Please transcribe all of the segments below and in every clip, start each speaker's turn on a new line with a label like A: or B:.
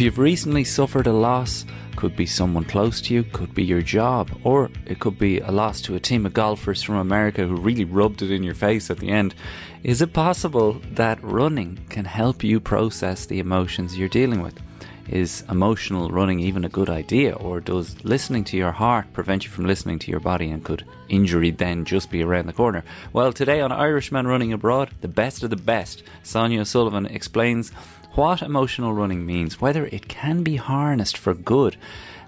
A: If you've recently suffered a loss, could be someone close to you, could be your job, or it could be a loss to a team of golfers from America who really rubbed it in your face at the end. Is it possible that running can help you process the emotions you're dealing with? Is emotional running even a good idea, or does listening to your heart prevent you from listening to your body and could injury then just be around the corner? Well, today on Irishman Running Abroad, the best of the best, Sonia Sullivan explains what emotional running means, whether it can be harnessed for good,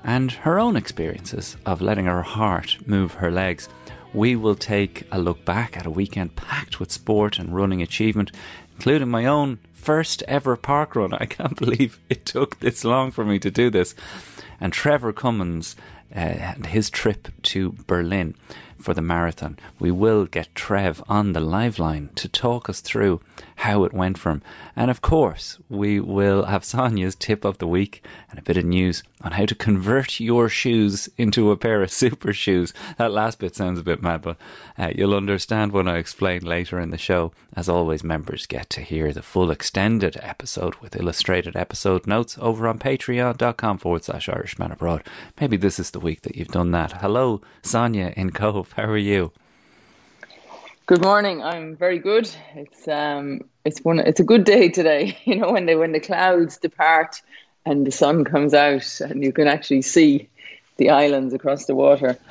A: and her own experiences of letting her heart move her legs. We will take a look back at a weekend packed with sport and running achievement, including my own first ever park run. I can't believe it took this long for me to do this. And Trevor Cummins uh, and his trip to Berlin for the marathon. We will get Trev on the live line to talk us through how it went for him. And of course, we will have Sonia's tip of the week and a bit of news on how to convert your shoes into a pair of super shoes. That last bit sounds a bit mad, but uh, you'll understand when I explain later in the show. As always, members get to hear the full extended episode with illustrated episode notes over on patreon.com forward slash Irishman Abroad. Maybe this is the week that you've done that. Hello, Sonia in Cobh. How are you?
B: Good morning. I'm very good. It's um, it's one. It's a good day today. You know, when the when the clouds depart and the sun comes out, and you can actually see the islands across the water.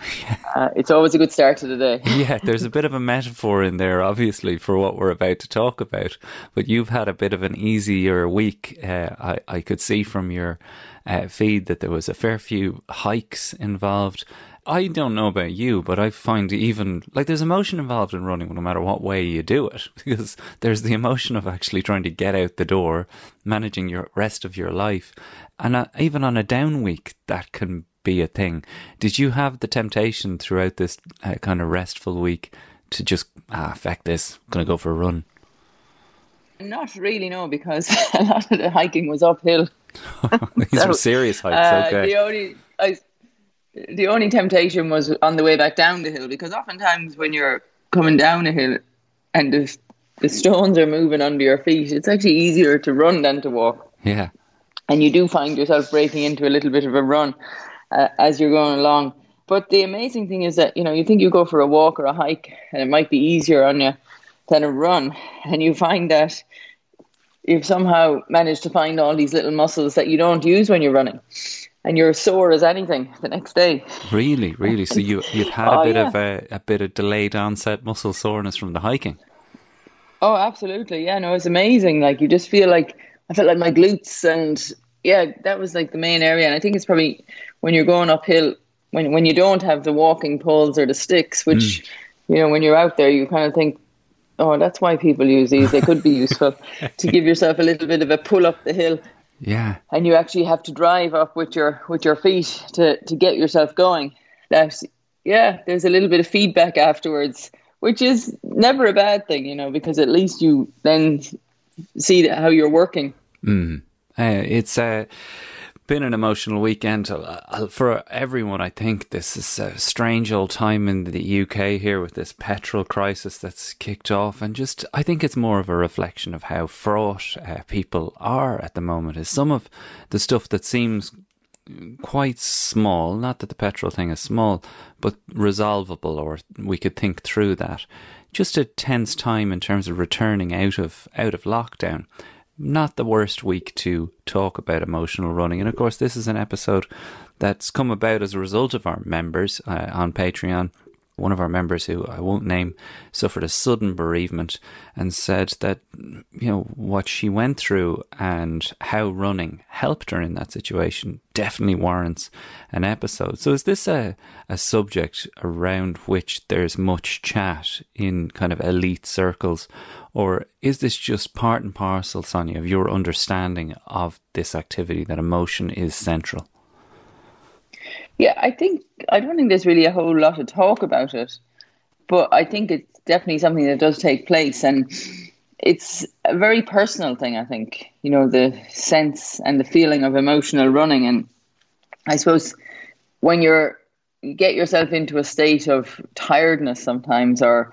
B: Uh, it's always a good start to the day.
A: yeah, there's a bit of a metaphor in there, obviously, for what we're about to talk about. But you've had a bit of an easier week. Uh, I I could see from your uh, feed that there was a fair few hikes involved. I don't know about you, but I find even like there's emotion involved in running no matter what way you do it because there's the emotion of actually trying to get out the door, managing your rest of your life. And uh, even on a down week, that can be a thing. Did you have the temptation throughout this uh, kind of restful week to just, ah, feck this, I'm going to go for a run?
B: Not really, no, because a lot of the hiking was uphill.
A: These so, are serious hikes, uh, okay.
B: The only, I, the only temptation was on the way back down the hill because oftentimes when you're coming down a hill and the, the stones are moving under your feet, it's actually easier to run than to walk.
A: Yeah.
B: And you do find yourself breaking into a little bit of a run uh, as you're going along. But the amazing thing is that, you know, you think you go for a walk or a hike and it might be easier on you than a run. And you find that you've somehow managed to find all these little muscles that you don't use when you're running and you're sore as anything the next day.
A: Really, really. So you you've had a oh, bit yeah. of a, a bit of delayed onset muscle soreness from the hiking.
B: Oh, absolutely. Yeah, no, it's amazing. Like you just feel like I felt like my glutes and yeah, that was like the main area. And I think it's probably when you're going uphill when when you don't have the walking poles or the sticks, which mm. you know, when you're out there you kind of think Oh, that's why people use these. They could be useful to give yourself a little bit of a pull up the hill
A: yeah.
B: And you actually have to drive up with your with your feet to to get yourself going. That yeah, there's a little bit of feedback afterwards, which is never a bad thing, you know, because at least you then see how you're working.
A: Mm. Uh, it's uh been an emotional weekend for everyone. I think this is a strange old time in the UK here with this petrol crisis that's kicked off, and just I think it's more of a reflection of how fraught uh, people are at the moment. Is some of the stuff that seems quite small, not that the petrol thing is small, but resolvable, or we could think through that. Just a tense time in terms of returning out of out of lockdown not the worst week to talk about emotional running. And of course, this is an episode that's come about as a result of our members uh, on Patreon. One of our members, who I won't name, suffered a sudden bereavement and said that, you know, what she went through and how running helped her in that situation definitely warrants an episode. So, is this a, a subject around which there's much chat in kind of elite circles, or is this just part and parcel, Sonia, of your understanding of this activity that emotion is central?
B: Yeah, I think I don't think there's really a whole lot of talk about it, but I think it's definitely something that does take place, and it's a very personal thing. I think you know the sense and the feeling of emotional running, and I suppose when you're you get yourself into a state of tiredness sometimes, or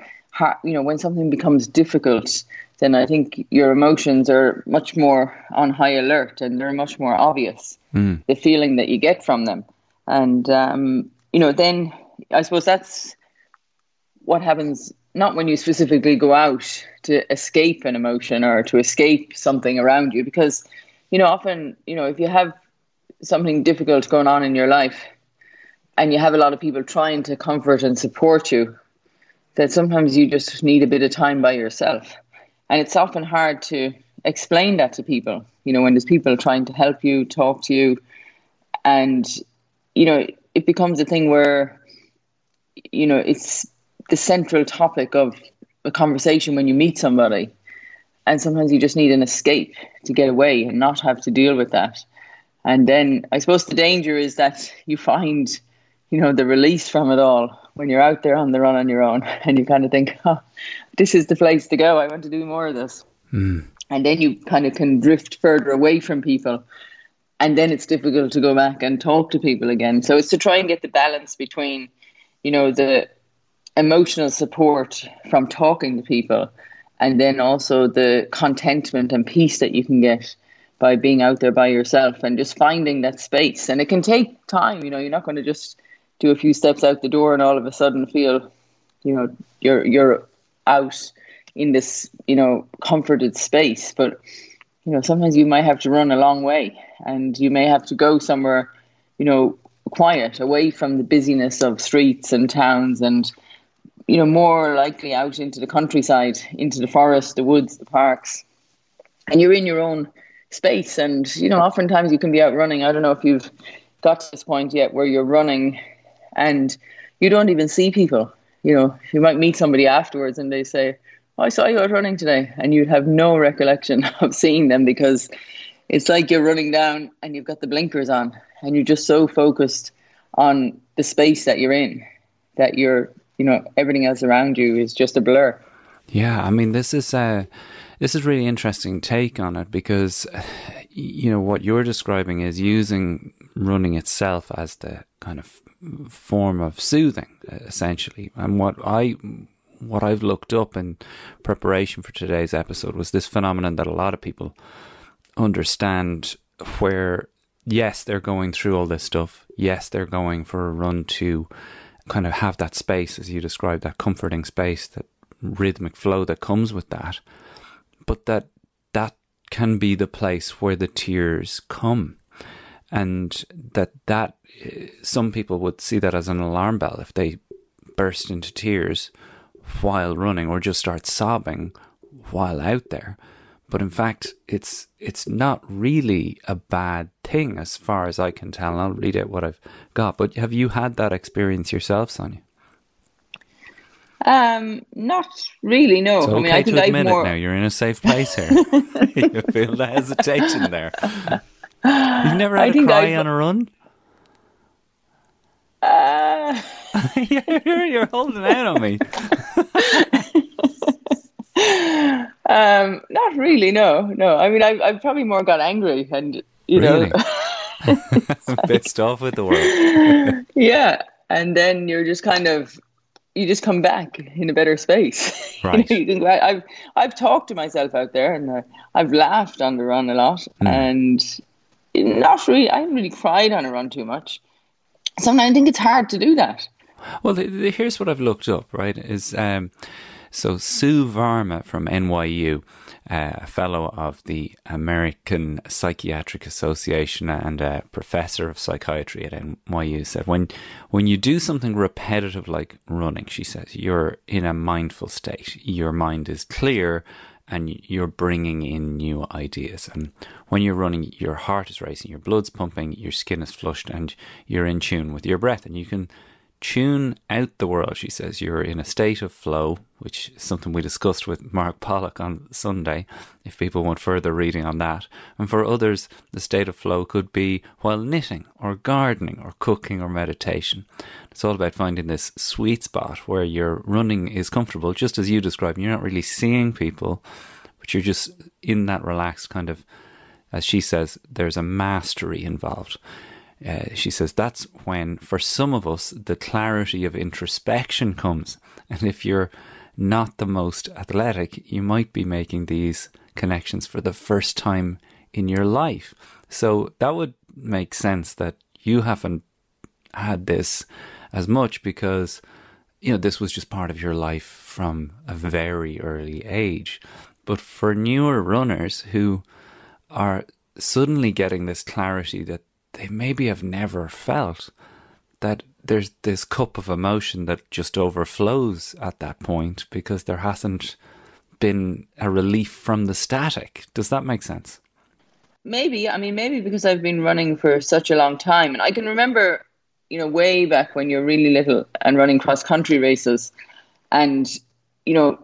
B: you know when something becomes difficult, then I think your emotions are much more on high alert and they're much more obvious. Mm. The feeling that you get from them, and um, you know, then I suppose that's what happens. Not when you specifically go out to escape an emotion or to escape something around you, because you know often you know if you have something difficult going on in your life and you have a lot of people trying to comfort and support you, that sometimes you just need a bit of time by yourself. And it's often hard to explain that to people, you know, when there's people trying to help you, talk to you. And, you know, it becomes a thing where, you know, it's the central topic of a conversation when you meet somebody. And sometimes you just need an escape to get away and not have to deal with that. And then I suppose the danger is that you find you know, the release from it all when you're out there on the run on your own and you kind of think, oh, this is the place to go. I want to do more of this. Mm. And then you kind of can drift further away from people. And then it's difficult to go back and talk to people again. So it's to try and get the balance between, you know, the emotional support from talking to people and then also the contentment and peace that you can get by being out there by yourself and just finding that space. And it can take time, you know, you're not going to just do a few steps out the door and all of a sudden feel, you know, you're you're out in this, you know, comforted space. But, you know, sometimes you might have to run a long way and you may have to go somewhere, you know, quiet, away from the busyness of streets and towns and you know, more likely out into the countryside, into the forest, the woods, the parks. And you're in your own space and, you know, oftentimes you can be out running. I don't know if you've got to this point yet where you're running and you don't even see people. You know, you might meet somebody afterwards and they say, Oh, I saw you out running today. And you'd have no recollection of seeing them because it's like you're running down and you've got the blinkers on and you're just so focused on the space that you're in that you're, you know, everything else around you is just a blur.
A: Yeah, I mean, this is a this is really interesting take on it because you know what you're describing is using running itself as the kind of form of soothing, uh, essentially. And what I what I've looked up in preparation for today's episode was this phenomenon that a lot of people understand where yes they're going through all this stuff. Yes they're going for a run to kind of have that space as you described that comforting space that rhythmic flow that comes with that. But that that can be the place where the tears come. And that that eh, some people would see that as an alarm bell if they burst into tears while running or just start sobbing while out there but in fact it's it's not really a bad thing as far as I can tell and I'll read out what I've got but have you had that experience yourself Sonia
B: um, not really. No,
A: it's okay I mean, I think to admit more... it now. You're in a safe place here. you feel the hesitation there. You've never had I a cry I've... on a run? Uh... you're, you're holding out on me.
B: um, not really. No, no. I mean, I've, I've probably more got angry and you really?
A: know, pissed off with the world.
B: yeah, and then you're just kind of you just come back in a better space.
A: Right.
B: you know, I've I've talked to myself out there, and uh, I've laughed on the run a lot, mm. and not really. I haven't really cried on a run too much. Sometimes I think it's hard to do that.
A: Well, the, the, here's what I've looked up. Right, is um, so Sue Varma from NYU, uh, a fellow of the American Psychiatric Association and a professor of psychiatry at NYU, said when when you do something repetitive like running, she says you're in a mindful state. Your mind is clear and you're bringing in new ideas. And when you're running, your heart is racing, your blood's pumping, your skin is flushed, and you're in tune with your breath. And you can tune out the world, she says. You're in a state of flow, which is something we discussed with Mark Pollock on Sunday, if people want further reading on that. And for others, the state of flow could be while knitting or gardening or cooking or meditation. It's all about finding this sweet spot where your running is comfortable, just as you described. You're not really seeing people, but you're just in that relaxed kind of, as she says, there's a mastery involved. Uh, she says that's when, for some of us, the clarity of introspection comes. And if you're not the most athletic, you might be making these connections for the first time in your life. So that would make sense that you haven't had this as much because you know this was just part of your life from a very early age. But for newer runners who are suddenly getting this clarity that they maybe have never felt, that there's this cup of emotion that just overflows at that point because there hasn't been a relief from the static. Does that make sense?
B: Maybe. I mean, maybe because I've been running for such a long time. And I can remember, you know, way back when you're really little and running cross country races. And, you know,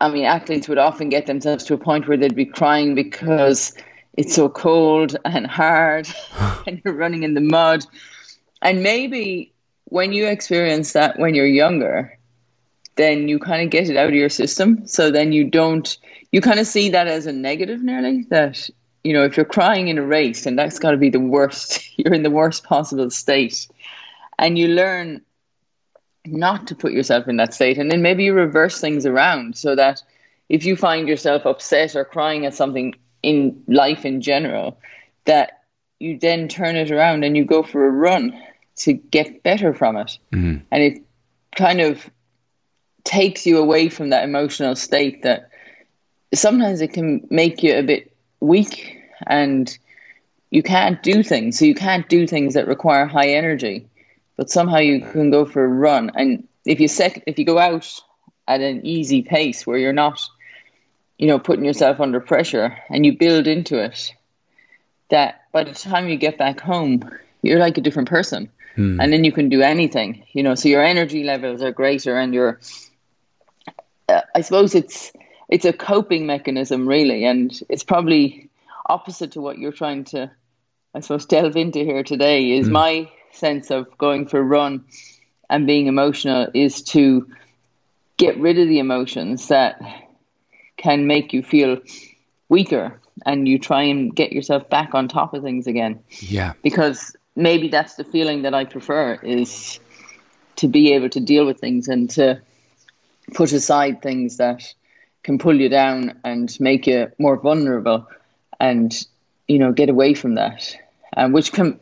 B: I mean, athletes would often get themselves to a point where they'd be crying because it's so cold and hard and you're running in the mud. And maybe when you experience that when you're younger, then you kind of get it out of your system. So then you don't, you kind of see that as a negative nearly that, you know, if you're crying in a race and that's got to be the worst, you're in the worst possible state. And you learn not to put yourself in that state. And then maybe you reverse things around so that if you find yourself upset or crying at something in life in general, that you then turn it around and you go for a run to get better from it. Mm-hmm. And it kind of takes you away from that emotional state that sometimes it can make you a bit weak and you can't do things. So you can't do things that require high energy, but somehow you can go for a run. And if you set, if you go out at an easy pace where you're not, you know, putting yourself under pressure and you build into it, that by the time you get back home, you're like a different person. Hmm. And then you can do anything, you know, so your energy levels are greater and your uh, I suppose it's it's a coping mechanism really, and it's probably opposite to what you're trying to, I suppose, delve into here today. Is mm. my sense of going for a run and being emotional is to get rid of the emotions that can make you feel weaker and you try and get yourself back on top of things again.
A: Yeah.
B: Because maybe that's the feeling that I prefer is to be able to deal with things and to put aside things that can pull you down and make you more vulnerable and you know get away from that um, which can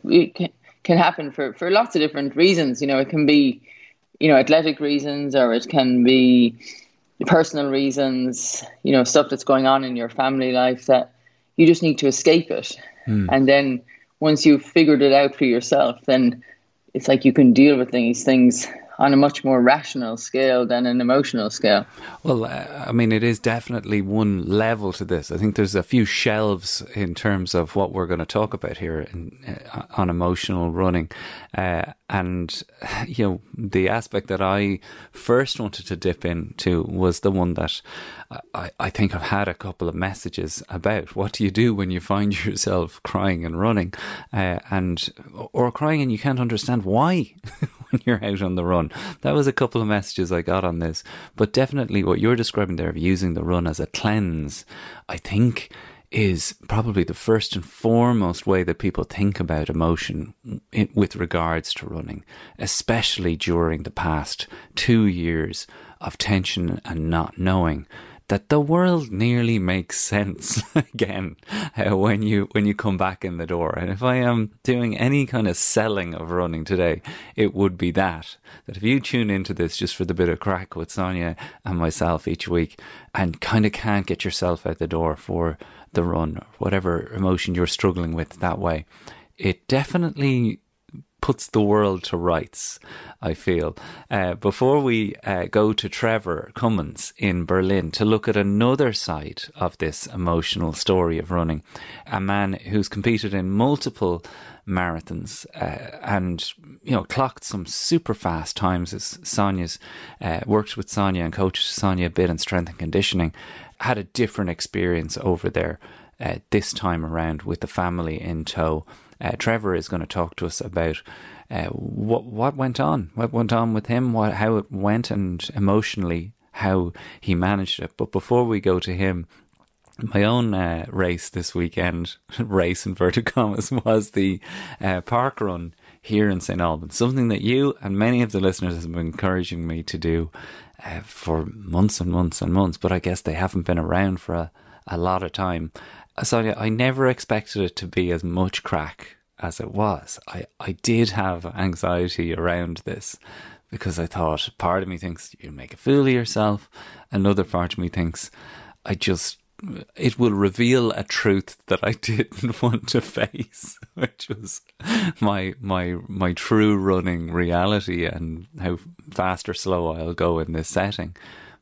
B: can happen for for lots of different reasons you know it can be you know athletic reasons or it can be personal reasons you know stuff that's going on in your family life that you just need to escape it mm. and then once you've figured it out for yourself then it's like you can deal with these things on a much more rational scale than an emotional scale.
A: Well, uh, I mean, it is definitely one level to this. I think there's a few shelves in terms of what we're going to talk about here in, uh, on emotional running. Uh, and, you know, the aspect that I first wanted to dip into was the one that I, I think I've had a couple of messages about. What do you do when you find yourself crying and running, uh, and or crying and you can't understand why when you're out on the run? That was a couple of messages I got on this. But definitely, what you're describing there of using the run as a cleanse, I think is probably the first and foremost way that people think about emotion with regards to running, especially during the past two years of tension and not knowing that the world nearly makes sense again uh, when you when you come back in the door. And if I am doing any kind of selling of running today, it would be that that if you tune into this just for the bit of crack with Sonia and myself each week, and kind of can't get yourself out the door for the run, or whatever emotion you're struggling with that way, it definitely puts the world to rights, I feel. Uh, before we uh, go to Trevor Cummins in Berlin to look at another side of this emotional story of running, a man who's competed in multiple marathons uh, and you know clocked some super fast times as Sonia's uh, worked with Sonia and coached Sonia a bit in strength and conditioning had a different experience over there uh, this time around with the family in tow uh, Trevor is going to talk to us about uh, what what went on, what went on with him, what how it went, and emotionally how he managed it. But before we go to him, my own uh, race this weekend, race in commas, was the uh, park run here in St Albans. Something that you and many of the listeners have been encouraging me to do uh, for months and months and months, but I guess they haven't been around for a, a lot of time. So I never expected it to be as much crack as it was. I, I did have anxiety around this because I thought part of me thinks you make a fool of yourself, another part of me thinks I just it will reveal a truth that I didn't want to face, which was my my my true running reality and how fast or slow I'll go in this setting.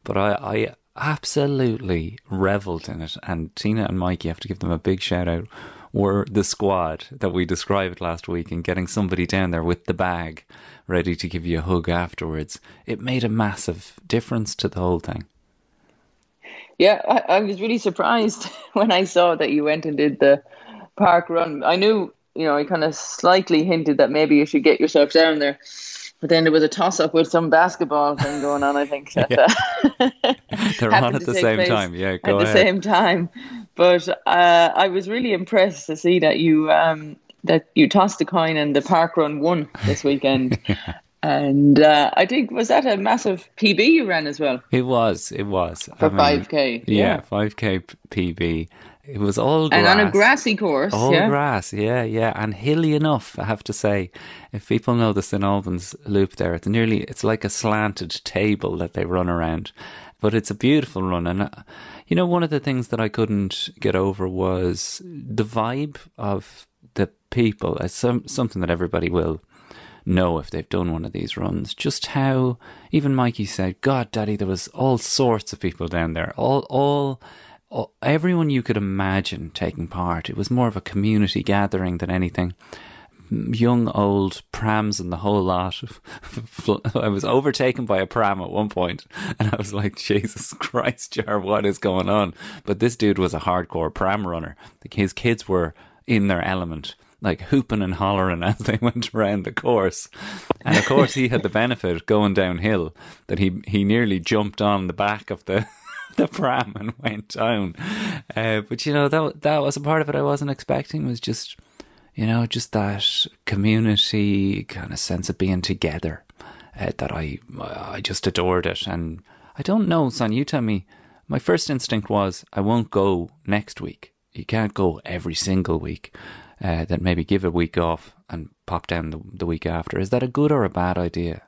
A: But I, I absolutely revelled in it, and Tina and Mikey have to give them a big shout out. Were the squad that we described last week and getting somebody down there with the bag ready to give you a hug afterwards. It made a massive difference to the whole thing.
B: Yeah, I, I was really surprised when I saw that you went and did the park run. I knew, you know, I kind of slightly hinted that maybe you should get yourself down there. But then there was a toss up with some basketball thing going on, I think.
A: Uh, They're on at the same time. Yeah,
B: go
A: At
B: ahead. the same time. But uh, I was really impressed to see that you um, that you tossed a coin and the park run won this weekend. yeah. And uh, I think was that a massive PB you ran as well?
A: It was. It was
B: for five k.
A: Yeah, five k PB. It was all grass.
B: and on a grassy course.
A: All
B: yeah.
A: grass, yeah, yeah, and hilly enough. I have to say, if people know the St Albans Loop, there, it's nearly it's like a slanted table that they run around, but it's a beautiful run. And uh, you know, one of the things that I couldn't get over was the vibe of the people. It's some, something that everybody will know if they've done one of these runs. Just how even Mikey said, "God, Daddy, there was all sorts of people down there. All, all, all everyone you could imagine taking part. It was more of a community gathering than anything." young, old prams and the whole lot. I was overtaken by a pram at one point, and I was like, Jesus Christ, Jar, what is going on? But this dude was a hardcore pram runner. His kids were in their element like hooping and hollering as they went around the course. And of course, he had the benefit going downhill that he he nearly jumped on the back of the the pram and went down. Uh, but you know that that was a part of it I wasn't expecting. Was just you know just that community kind of sense of being together uh, that I I just adored it. And I don't know, son. You tell me. My first instinct was I won't go next week. You can't go every single week uh, that maybe give a week off and pop down the, the week after. Is that a good or a bad idea?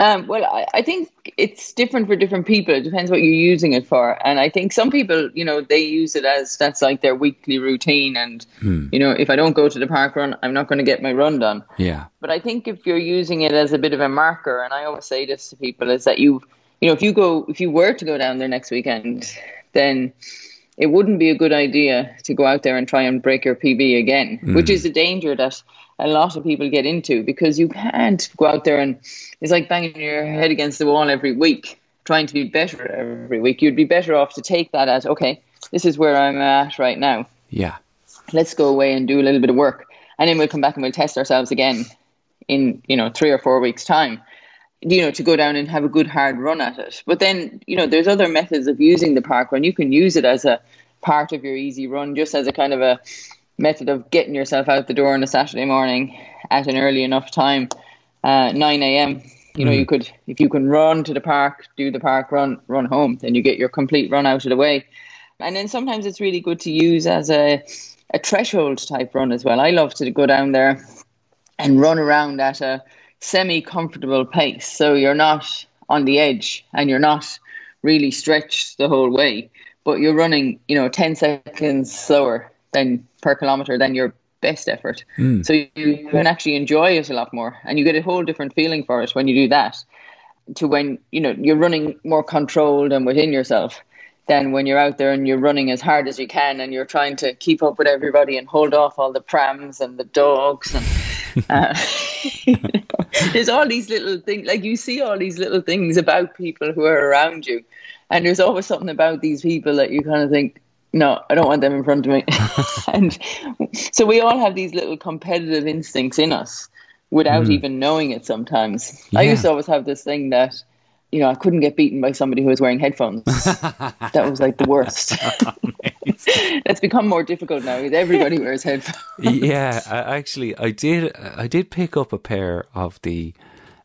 B: Um, well, I, I, think it's different for different people. It depends what you're using it for. And I think some people, you know, they use it as that's like their weekly routine. And, hmm. you know, if I don't go to the park run, I'm not going to get my run done.
A: Yeah.
B: But I think if you're using it as a bit of a marker, and I always say this to people, is that you, you know, if you go, if you were to go down there next weekend, then it wouldn't be a good idea to go out there and try and break your PB again, mm. which is a danger that a lot of people get into because you can't go out there and it's like banging your head against the wall every week, trying to be better every week. You'd be better off to take that as, okay, this is where I'm at right now.
A: Yeah.
B: Let's go away and do a little bit of work. And then we'll come back and we'll test ourselves again in, you know, three or four weeks' time you know, to go down and have a good hard run at it. But then, you know, there's other methods of using the park run. You can use it as a part of your easy run, just as a kind of a method of getting yourself out the door on a Saturday morning at an early enough time, uh, 9 a.m. You know, mm. you could, if you can run to the park, do the park run, run home, then you get your complete run out of the way. And then sometimes it's really good to use as a, a threshold type run as well. I love to go down there and run around at a semi comfortable pace. So you're not on the edge and you're not really stretched the whole way, but you're running, you know, 10 seconds slower than per kilometer than your best effort. Mm. So you can actually enjoy it a lot more and you get a whole different feeling for it when you do that to when, you know, you're running more controlled and within yourself than when you're out there and you're running as hard as you can and you're trying to keep up with everybody and hold off all the prams and the dogs and uh, you know, there's all these little things, like you see all these little things about people who are around you, and there's always something about these people that you kind of think, no, I don't want them in front of me. and so we all have these little competitive instincts in us without mm. even knowing it sometimes. Yeah. I used to always have this thing that you know, I couldn't get beaten by somebody who was wearing headphones. that was like the worst. It's become more difficult now because everybody wears headphones.
A: yeah, I, actually, I did. I did pick up a pair of the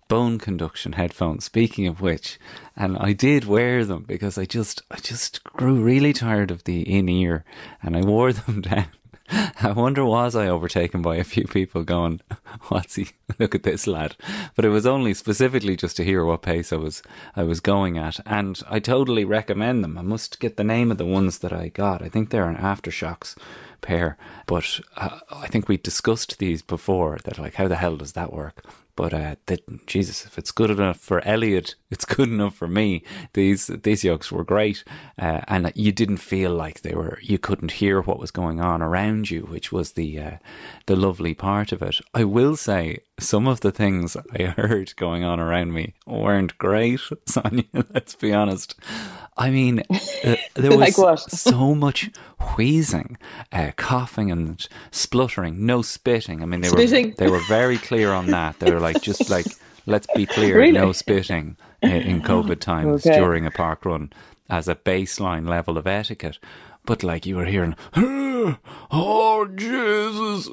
A: bone conduction headphones. Speaking of which, and I did wear them because I just, I just grew really tired of the in ear, and I wore them down. I wonder was I overtaken by a few people going, "What's he? Look at this lad!" But it was only specifically just to hear what pace I was I was going at, and I totally recommend them. I must get the name of the ones that I got. I think they're an AfterShokz pair, but uh, I think we discussed these before. That like, how the hell does that work? But uh, that, Jesus, if it's good enough for Elliot, it's good enough for me. These these yokes were great, uh, and you didn't feel like they were. You couldn't hear what was going on around you, which was the uh, the lovely part of it. I will say some of the things I heard going on around me weren't great, Sonia. Let's be honest. I mean, uh, there was like so much wheezing, uh, coughing, and spluttering. No spitting. I mean, they spitting. were they were very clear on that. They were like, just like, let's be clear, really? no spitting in COVID times okay. during a park run as a baseline level of etiquette. But like you were hearing, oh Jesus,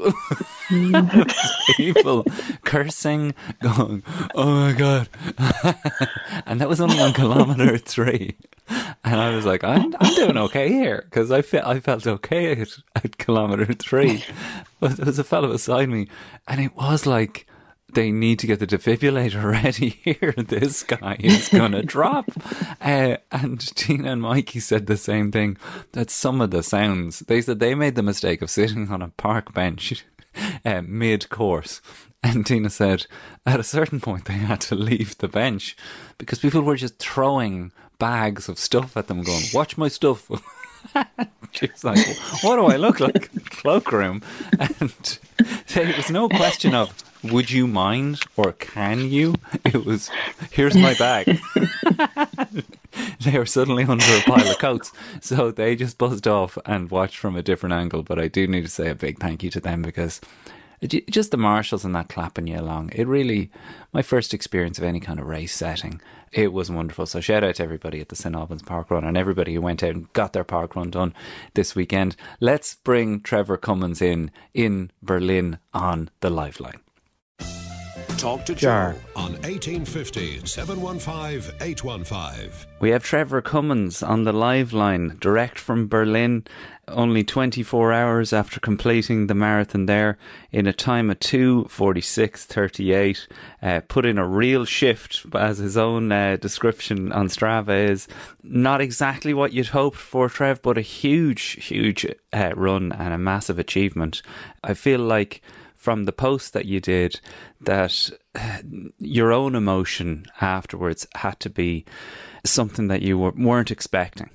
A: people cursing, going, oh my god, and that was only on kilometer three, and I was like, I'm I'm doing okay here because I felt I felt okay at, at kilometer three, but there was a fellow beside me, and it was like they need to get the defibrillator ready here. This guy is going to drop. Uh, and Tina and Mikey said the same thing that some of the sounds, they said they made the mistake of sitting on a park bench uh, mid course. And Tina said at a certain point they had to leave the bench because people were just throwing bags of stuff at them, going, Watch my stuff. She's like, What do I look like? Cloakroom. And there was no question of would you mind or can you? It was, here's my bag. they were suddenly under a pile of coats. So they just buzzed off and watched from a different angle. But I do need to say a big thank you to them because just the marshals and that clapping you along. It really, my first experience of any kind of race setting, it was wonderful. So shout out to everybody at the St Albans Park Run and everybody who went out and got their park run done this weekend. Let's bring Trevor Cummins in in Berlin on the Liveline.
C: Talk to Jar on 1850 715 815.
A: We have Trevor Cummins on the live line, direct from Berlin, only 24 hours after completing the marathon there in a time of 2.46.38. Uh, put in a real shift, as his own uh, description on Strava is. Not exactly what you'd hoped for, Trev, but a huge, huge uh, run and a massive achievement. I feel like from the post that you did that your own emotion afterwards had to be something that you were, weren't expecting.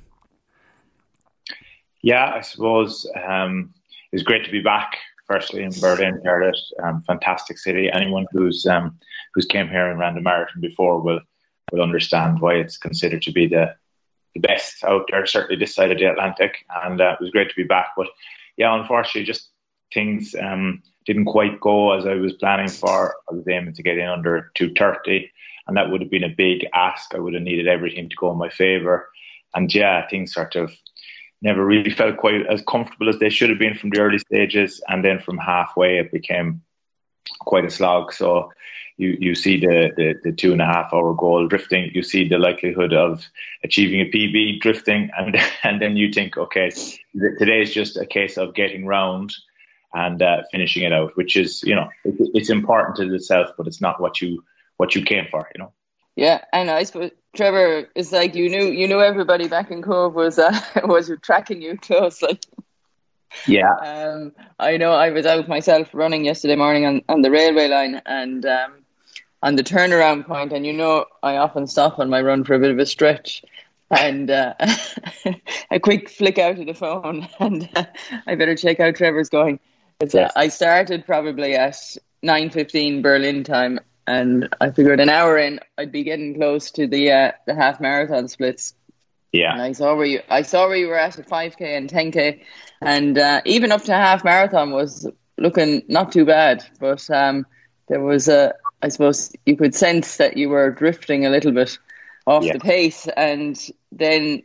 D: Yeah, I suppose um, it was great to be back. Firstly, in Berlin, it. Um, fantastic city. Anyone who's um, who's came here and ran the marathon before will will understand why it's considered to be the the best out there. Certainly this side of the Atlantic, and uh, it was great to be back. But yeah, unfortunately, just things um, didn't quite go as I was planning for. I was aiming to get in under 230, and that would have been a big ask. I would have needed everything to go in my favour. And yeah, things sort of never really felt quite as comfortable as they should have been from the early stages. And then from halfway, it became quite a slog. So you, you see the, the, the two and a half hour goal drifting, you see the likelihood of achieving a PB drifting, and, and then you think, okay, today is just a case of getting round and uh, finishing it out, which is you know it, it's important to itself, but it's not what you what you came for, you know.
B: Yeah, and I suppose Trevor is like you knew you knew everybody back in Cobh was uh, was tracking you closely.
D: Yeah.
B: Um, I know I was out myself running yesterday morning on, on the railway line and um, on the turnaround point, and you know I often stop on my run for a bit of a stretch and uh, a quick flick out of the phone, and uh, I better check how Trevor's going. It's, uh, I started probably at nine fifteen Berlin time, and I figured an hour in I'd be getting close to the uh, the half marathon splits.
D: Yeah,
B: and I saw where you I saw where you were at at five k and ten k, and uh, even up to half marathon was looking not too bad, but um, there was a I suppose you could sense that you were drifting a little bit off yeah. the pace, and then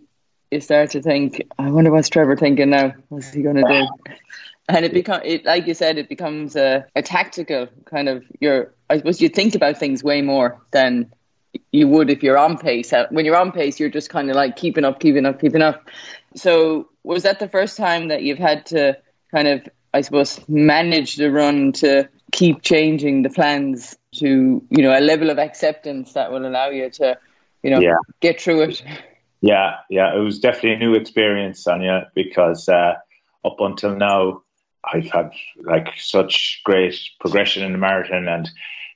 B: you start to think, I wonder what's Trevor thinking now. What's he going to do? And it become it, like you said, it becomes a, a tactical kind of. Your I suppose you think about things way more than you would if you're on pace. Uh, when you're on pace, you're just kind of like keeping up, keeping up, keeping up. So, was that the first time that you've had to kind of, I suppose, manage the run to keep changing the plans to, you know, a level of acceptance that will allow you to, you know, yeah. get through it?
D: Yeah, yeah, it was definitely a new experience, Sonia, because uh, up until now, I've had like such great progression in the marathon and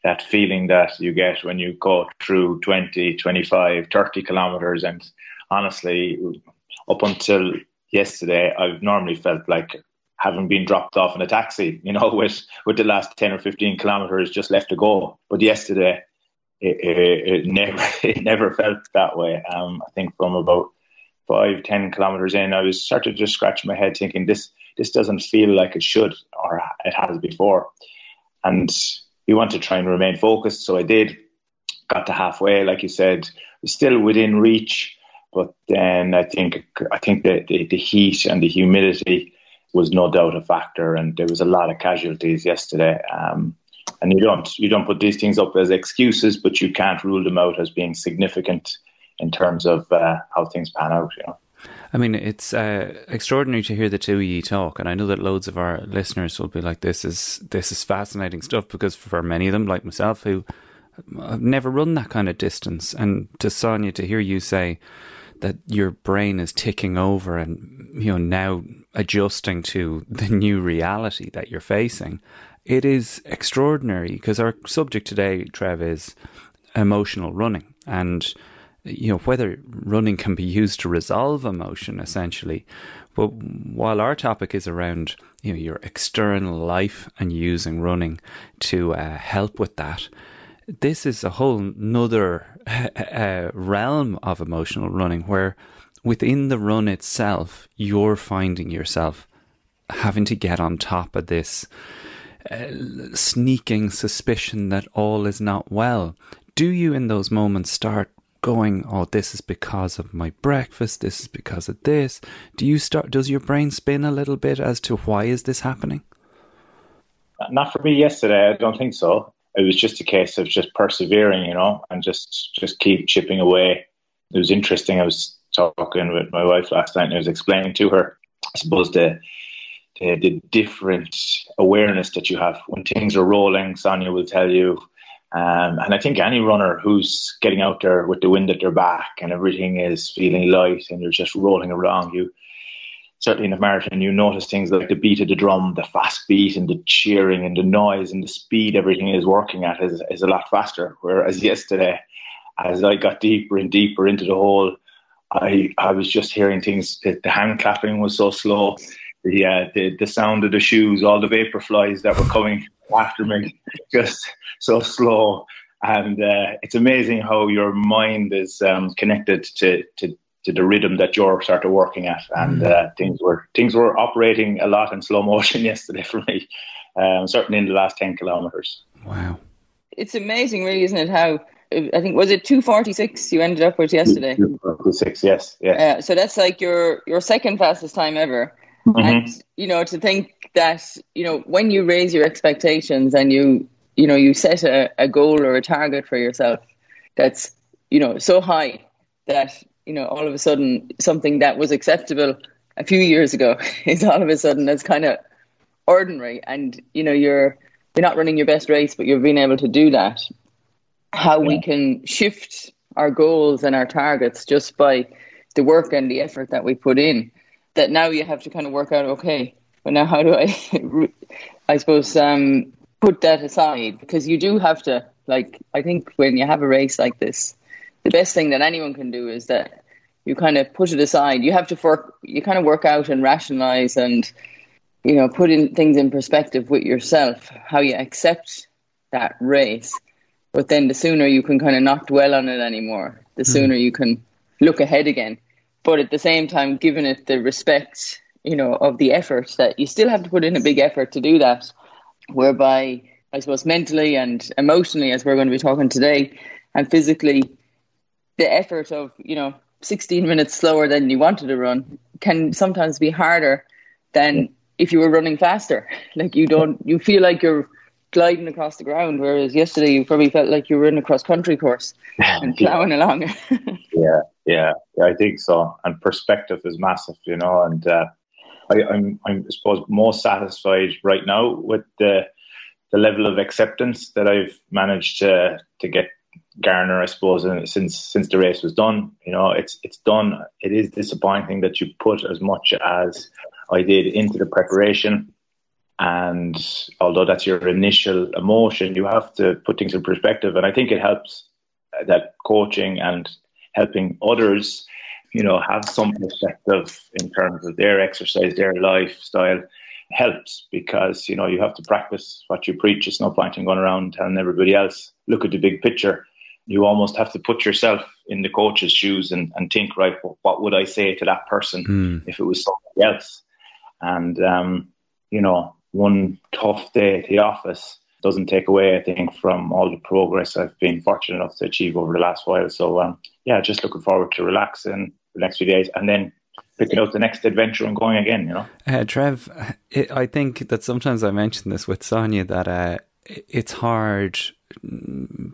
D: that feeling that you get when you go through 20, 25, 30 kilometers. And honestly, up until yesterday, I've normally felt like having been dropped off in a taxi, you know, with, with the last 10 or 15 kilometers just left to go. But yesterday, it, it, it never it never felt that way. Um, I think from about five, ten kilometers in, I was started to just scratching my head, thinking this this doesn't feel like it should or it has before. And you want to try and remain focused, so I did. Got to halfway, like you said, still within reach, but then I think I think the, the, the heat and the humidity was no doubt a factor, and there was a lot of casualties yesterday. Um, and you don't you don't put these things up as excuses, but you can't rule them out as being significant in terms of uh, how things pan out. You know.
A: I mean, it's uh, extraordinary to hear the two of you talk, and I know that loads of our listeners will be like, "This is this is fascinating stuff," because for many of them, like myself, who have never run that kind of distance, and to Sonia, to hear you say that your brain is ticking over and you know now adjusting to the new reality that you're facing it is extraordinary because our subject today, Trev, is emotional running. And, you know, whether running can be used to resolve emotion, essentially. But while our topic is around, you know, your external life and using running to uh, help with that, this is a whole nother uh, realm of emotional running where within the run itself, you're finding yourself having to get on top of this sneaking suspicion that all is not well. Do you, in those moments, start going, "Oh, this is because of my breakfast. This is because of this"? Do you start? Does your brain spin a little bit as to why is this happening?
D: Not for me yesterday. I don't think so. It was just a case of just persevering, you know, and just just keep chipping away. It was interesting. I was talking with my wife last night, and I was explaining to her, I suppose the the, the different awareness that you have when things are rolling. Sonia will tell you. Um, and I think any runner who's getting out there with the wind at their back and everything is feeling light and you're just rolling around, you certainly in a marathon, you notice things like the beat of the drum, the fast beat, and the cheering and the noise and the speed everything is working at is, is a lot faster. Whereas yesterday, as I got deeper and deeper into the hole, I I was just hearing things. The, the hand clapping was so slow the, uh, the the sound of the shoes, all the Vaporflies that were coming after me, just so slow. And uh, it's amazing how your mind is um, connected to, to, to the rhythm that you're sort of working at. And mm. uh, things were things were operating a lot in slow motion yesterday for me, um, certainly in the last ten kilometers.
A: Wow,
B: it's amazing, really, isn't it? How I think was it two forty six you ended up with yesterday.
D: Two forty six, yes, yes.
B: Uh, so that's like your your second fastest time ever. Mm-hmm. And you know, to think that you know when you raise your expectations and you you know you set a, a goal or a target for yourself that's you know so high that you know all of a sudden something that was acceptable a few years ago is all of a sudden it's kind of ordinary and you know you're you're not running your best race but you're being able to do that how yeah. we can shift our goals and our targets just by the work and the effort that we put in that now you have to kind of work out okay but now how do i i suppose um, put that aside? Because you do have to like i think when you have a race like this the best thing that anyone can do is that you kind of put it aside. You have to work you kind of work out and rationalize and you know put in things in perspective with yourself how you accept that race. But then the sooner you can kind of not dwell on it anymore the hmm. sooner you can look ahead again but at the same time, giving it the respect, you know, of the effort that you still have to put in a big effort to do that, whereby I suppose mentally and emotionally, as we're going to be talking today, and physically, the effort of you know 16 minutes slower than you wanted to run can sometimes be harder than if you were running faster. Like you don't, you feel like you're gliding across the ground, whereas yesterday you probably felt like you were in a cross country course and plowing
D: yeah.
B: along.
D: yeah, yeah, yeah, I think so. And perspective is massive, you know. And uh, I, I'm, I'm, I suppose, more satisfied right now with the the level of acceptance that I've managed to to get garner, I suppose, since since the race was done. You know, it's it's done. It is disappointing that you put as much as I did into the preparation. And although that's your initial emotion, you have to put things in perspective. And I think it helps that coaching and helping others, you know, have some perspective in terms of their exercise, their lifestyle helps because, you know, you have to practice what you preach. It's no point in going around telling everybody else, look at the big picture. You almost have to put yourself in the coach's shoes and, and think, right, what would I say to that person mm. if it was somebody else? And, um, you know, one tough day at the office doesn't take away, I think, from all the progress I've been fortunate enough to achieve over the last while. So, um, yeah, just looking forward to relaxing the next few days and then picking out the next adventure and going again, you know.
A: Uh, Trev, it, I think that sometimes I mention this with Sonia that uh, it's hard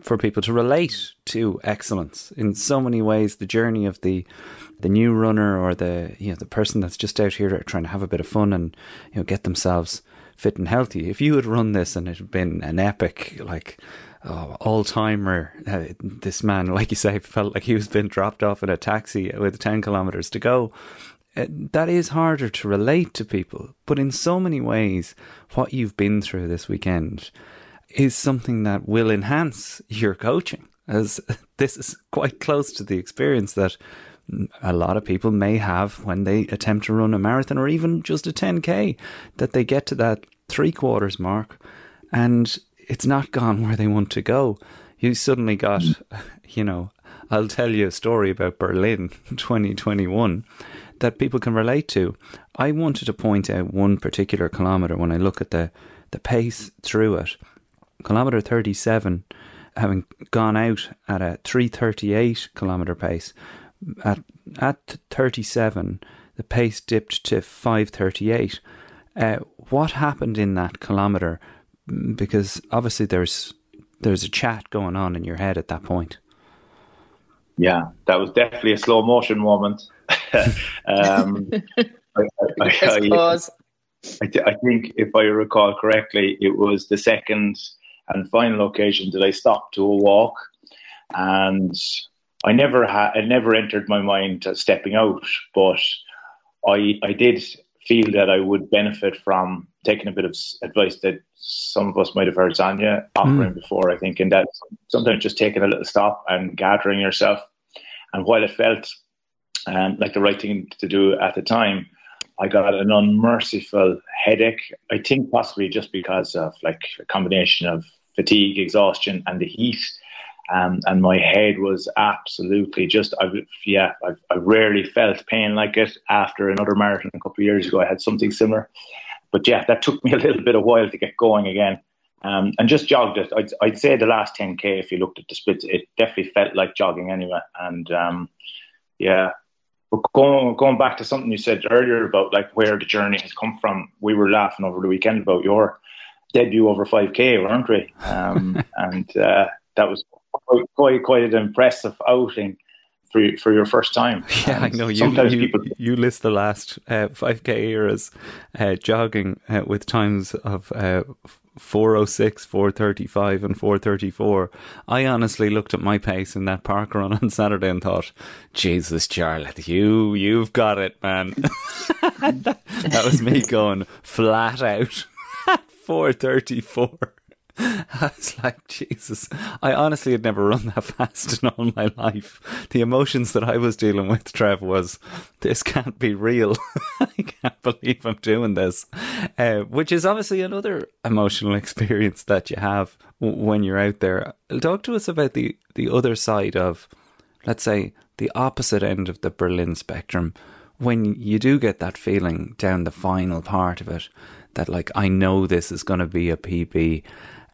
A: for people to relate to excellence in so many ways. The journey of the the new runner or the you know the person that's just out here trying to have a bit of fun and you know get themselves fit and healthy. If you had run this and it had been an epic like oh, all timer, uh, this man, like you say, felt like he was being dropped off in a taxi with ten kilometers to go. Uh, that is harder to relate to people, but in so many ways, what you've been through this weekend is something that will enhance your coaching, as this is quite close to the experience that a lot of people may have when they attempt to run a marathon or even just a 10k that they get to that three quarters mark and it's not gone where they want to go. You suddenly got mm. you know i'll tell you a story about berlin 2021 that people can relate to. I wanted to point out one particular kilometer when i look at the the pace through it. Kilometer 37 having gone out at a 338 kilometer pace at at 37 the pace dipped to 538 uh, what happened in that kilometer? Because obviously there's there's a chat going on in your head at that point.
D: Yeah that was definitely a slow motion moment. Um, I, I, I, I, think if I recall correctly it was the second and final occasion that I stopped to a walk. And I never had, it never entered my mind stepping out, but I, I did feel that I would benefit from taking a bit of advice that some of us might have heard Sonia offering mm. before, I think, and that sometimes just taking a little stop and gathering yourself. And while it felt um, like the right thing to do at the time, I got an unmerciful headache. I think possibly just because of like a combination of fatigue, exhaustion, and the heat. Um, and my head was absolutely just, I, yeah, I, I rarely felt pain like it after another marathon a couple of years ago. I had something similar. But yeah, that took me a little bit of while to get going again. Um, and just jogged it. I'd, I'd, say the last 10k, if you looked at the splits, it definitely felt like jogging anyway. And um, yeah, but going going back to something you said earlier about like where the journey has come from, we were laughing over the weekend about your debut over 5k, weren't we? Um, and uh, that was quite, quite, quite an impressive outing for for your first time.
A: Yeah, and I know you. You, people... you list the last uh, five k eras uh, jogging uh, with times of. Uh, 406, 435, and 434. I honestly looked at my pace in that park run on Saturday and thought, Jesus, Jarlath, you, you've got it, man. that, that was me going flat out at 434. I was like, Jesus, I honestly had never run that fast in all my life. The emotions that I was dealing with, Trev, was this can't be real. I can't believe I'm doing this. Uh, which is obviously another emotional experience that you have when you're out there. Talk to us about the, the other side of, let's say, the opposite end of the Berlin spectrum. When you do get that feeling down the final part of it, that like, I know this is going to be a PB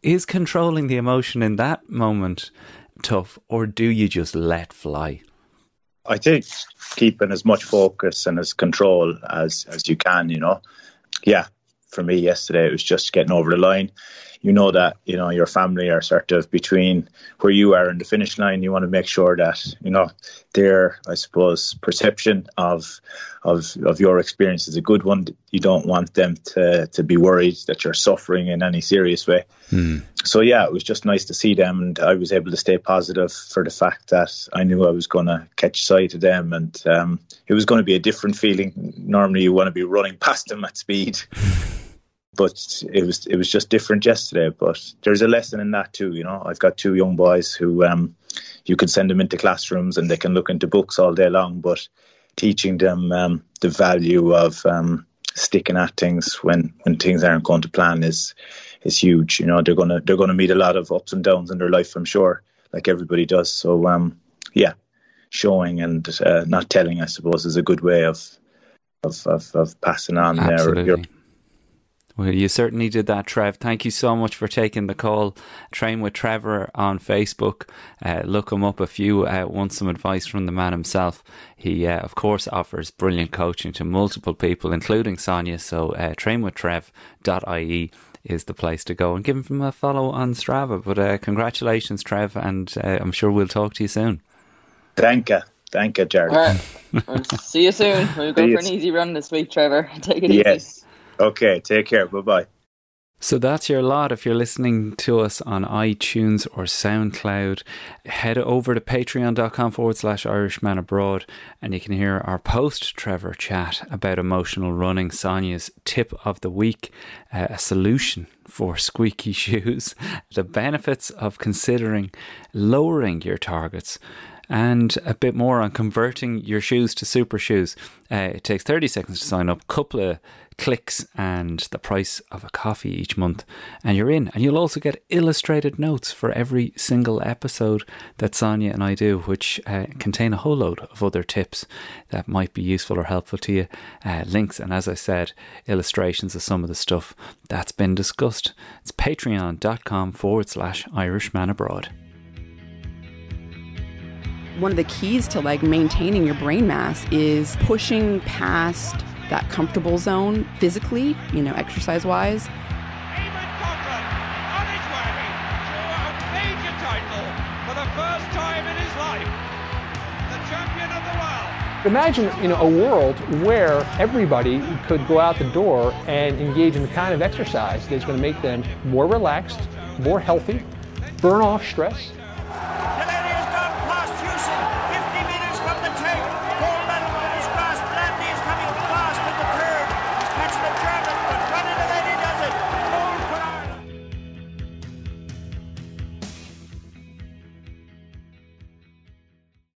A: is controlling the emotion in that moment tough, or do you just let fly?
D: I think keeping as much focus and as control as as you can, you know. Yeah, for me yesterday it was just getting over the line you know that you know your family are sort of between where you are and the finish line. You want to make sure that you know their, I suppose, perception of of of your experience is a good one. You don't want them to to be worried that you're suffering in any serious way. Mm. So yeah, it was just nice to see them, and I was able to stay positive for the fact that I knew I was going to catch sight of them, and um, it was going to be a different feeling. Normally, you want to be running past them at speed but it was it was just different yesterday. But there's a lesson in that too. You know, I've got two young boys who um, you can send them into classrooms and they can look into books all day long, but teaching them um, the value of um, sticking at things when when things aren't going to plan is is huge. You know, they're gonna they're gonna meet a lot of ups and downs in their life, I'm sure, like everybody does. So um, yeah, showing and uh, not telling, I suppose, is a good way of of of, of passing on
A: Absolutely.
D: their.
A: Well, you certainly did that, Trev. Thank you so much for taking the call. Train with Trevor on Facebook. Uh, look him up if you uh, want some advice from the man himself. He, uh, of course, offers brilliant coaching to multiple people, including Sonia. So, uh, trainwithtrev.ie is the place to go and give him a follow on Strava. But uh, congratulations, Trev, and uh, I'm sure we'll talk to you soon.
D: Thank you. Thank you, Jarlath. All
B: right. we'll see you soon. We'll go for an easy run this week, Trevor. Take it
D: yes.
B: easy.
D: Okay, take care. Bye bye.
A: So that's your lot. If you're listening to us on iTunes or SoundCloud, head over to patreon.com forward slash Irishman Abroad and you can hear our post Trevor chat about emotional running, Sonia's tip of the week, uh, a solution for squeaky shoes, the benefits of considering lowering your targets and a bit more on converting your shoes to super shoes. Uh, it takes 30 seconds to sign up, couple of clicks and the price of a coffee each month, and you're in. And you'll also get illustrated notes for every single episode that Sonia and I do, which uh, contain a whole load of other tips that might be useful or helpful to you. Uh, links, and as I said, illustrations of some of the stuff that's been discussed. It's patreon.com forward slash Irishman Abroad
E: one of the keys to like maintaining your brain mass is pushing past that comfortable zone physically, you know, exercise wise.
F: Imagine you know a world where everybody could go out the door and engage in the kind of exercise that's going to make them more relaxed, more healthy, burn off stress,